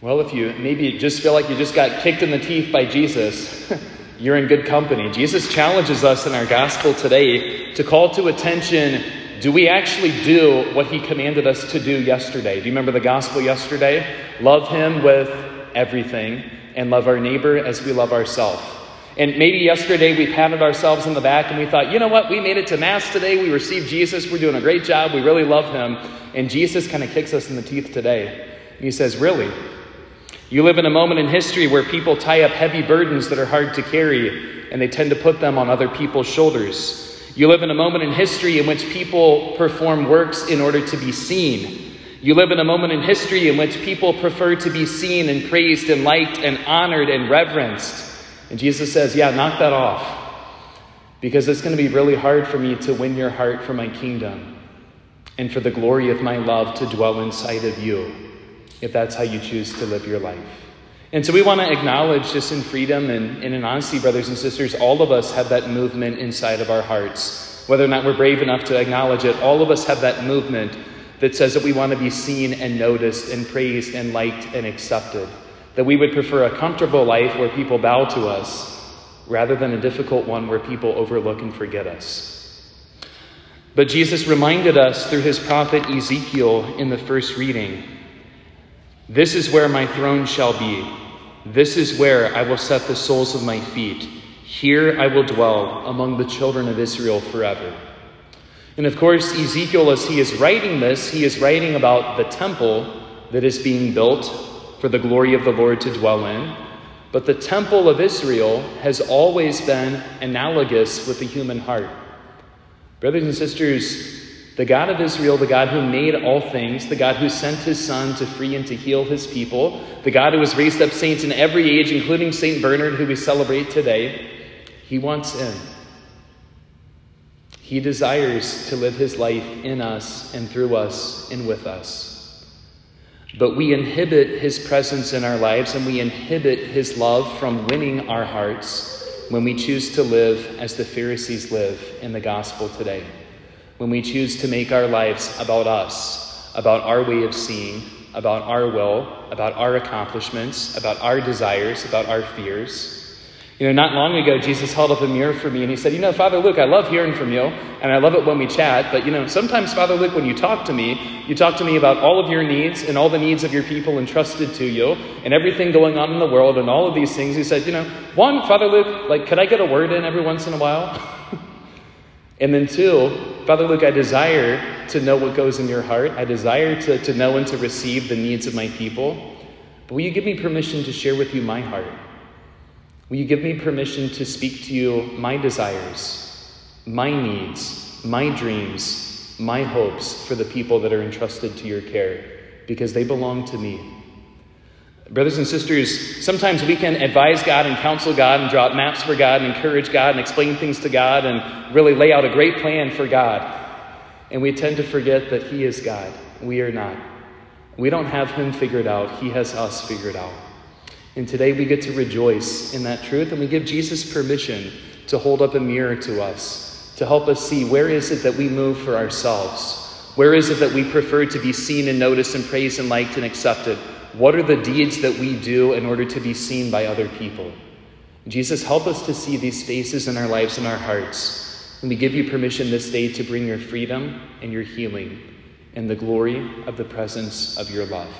Well, if you maybe just feel like you just got kicked in the teeth by Jesus, you're in good company. Jesus challenges us in our gospel today to call to attention do we actually do what he commanded us to do yesterday? Do you remember the gospel yesterday? Love him with everything and love our neighbor as we love ourselves. And maybe yesterday we patted ourselves in the back and we thought, you know what, we made it to Mass today. We received Jesus. We're doing a great job. We really love him. And Jesus kind of kicks us in the teeth today. He says, Really? You live in a moment in history where people tie up heavy burdens that are hard to carry and they tend to put them on other people's shoulders. You live in a moment in history in which people perform works in order to be seen. You live in a moment in history in which people prefer to be seen and praised and liked and honored and reverenced. And Jesus says, Yeah, knock that off. Because it's going to be really hard for me to win your heart for my kingdom and for the glory of my love to dwell inside of you, if that's how you choose to live your life. And so we want to acknowledge, just in freedom and, and in honesty, brothers and sisters, all of us have that movement inside of our hearts. Whether or not we're brave enough to acknowledge it, all of us have that movement that says that we want to be seen and noticed and praised and liked and accepted that we would prefer a comfortable life where people bow to us rather than a difficult one where people overlook and forget us. But Jesus reminded us through his prophet Ezekiel in the first reading This is where my throne shall be. This is where I will set the soles of my feet. Here I will dwell among the children of Israel forever. And of course, Ezekiel, as he is writing this, he is writing about the temple that is being built for the glory of the Lord to dwell in. But the temple of Israel has always been analogous with the human heart. Brothers and sisters, the God of Israel, the God who made all things, the God who sent his Son to free and to heal his people, the God who has raised up saints in every age, including St. Bernard, who we celebrate today, he wants in. He desires to live his life in us and through us and with us. But we inhibit his presence in our lives and we inhibit his love from winning our hearts when we choose to live as the Pharisees live in the gospel today. When we choose to make our lives about us, about our way of seeing, about our will, about our accomplishments, about our desires, about our fears. You know, not long ago, Jesus held up a mirror for me and he said, You know, Father Luke, I love hearing from you and I love it when we chat, but you know, sometimes, Father Luke, when you talk to me, you talk to me about all of your needs and all the needs of your people entrusted to you and everything going on in the world and all of these things. He said, You know, one, Father Luke, like, could I get a word in every once in a while? and then two, Father Luke, I desire to know what goes in your heart. I desire to, to know and to receive the needs of my people. But will you give me permission to share with you my heart? Will you give me permission to speak to you my desires, my needs, my dreams, my hopes for the people that are entrusted to your care? Because they belong to me. Brothers and sisters, sometimes we can advise God and counsel God and draw up maps for God and encourage God and explain things to God and really lay out a great plan for God. And we tend to forget that He is God. We are not. We don't have Him figured out, He has us figured out. And today we get to rejoice in that truth, and we give Jesus permission to hold up a mirror to us, to help us see where is it that we move for ourselves? Where is it that we prefer to be seen and noticed and praised and liked and accepted? What are the deeds that we do in order to be seen by other people? Jesus, help us to see these spaces in our lives and our hearts. And we give you permission this day to bring your freedom and your healing and the glory of the presence of your love.